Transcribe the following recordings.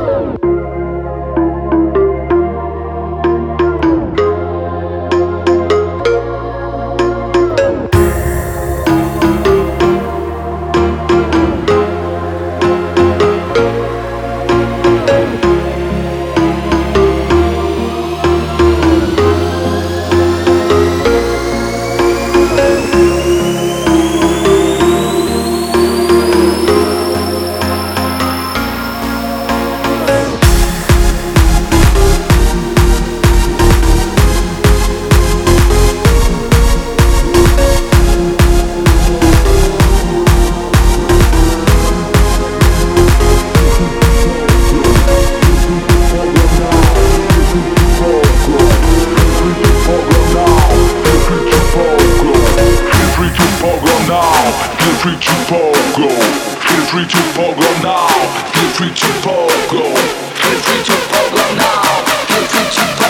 Música free to pogo. Feel free to pogo now. Feel free to pogo. Feel free to pogo now. Feel free to pogo.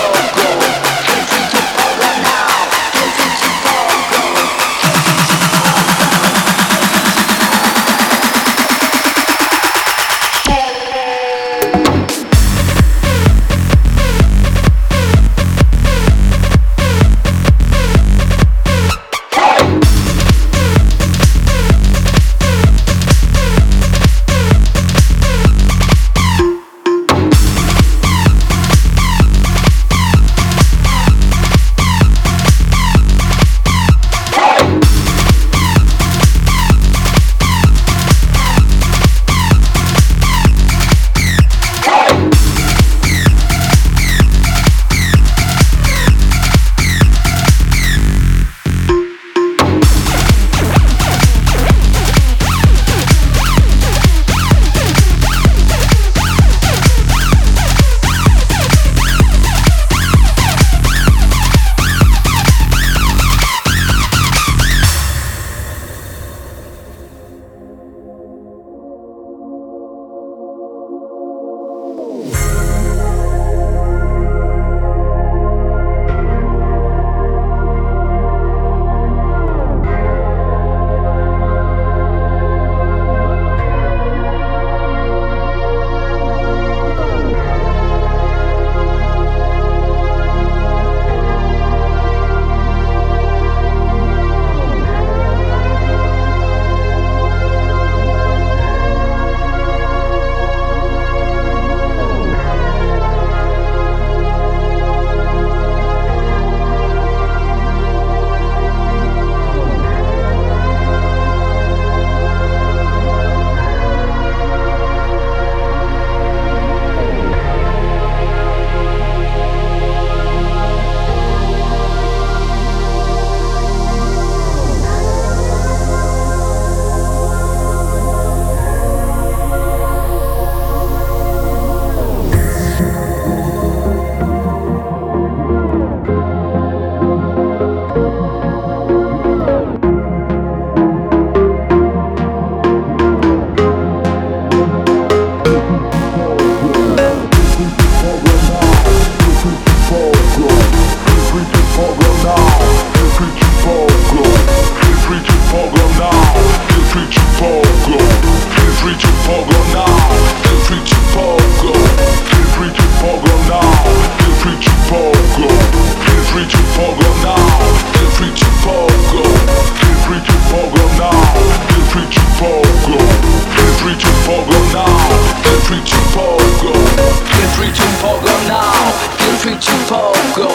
to pogo.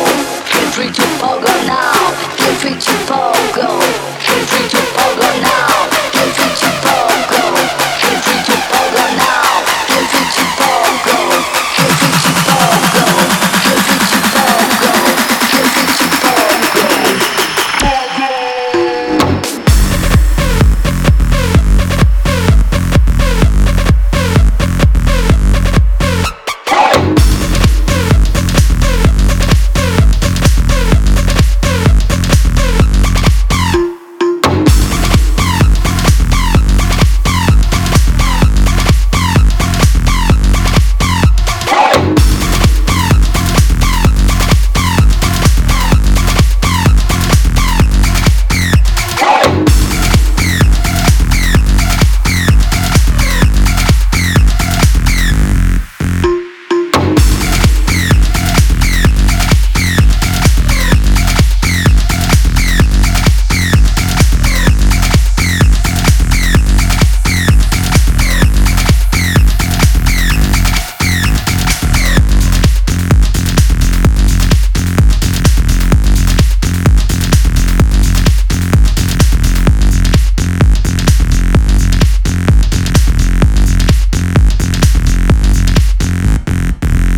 Get free to pogo now. Get free to pogo. Get free to pogo.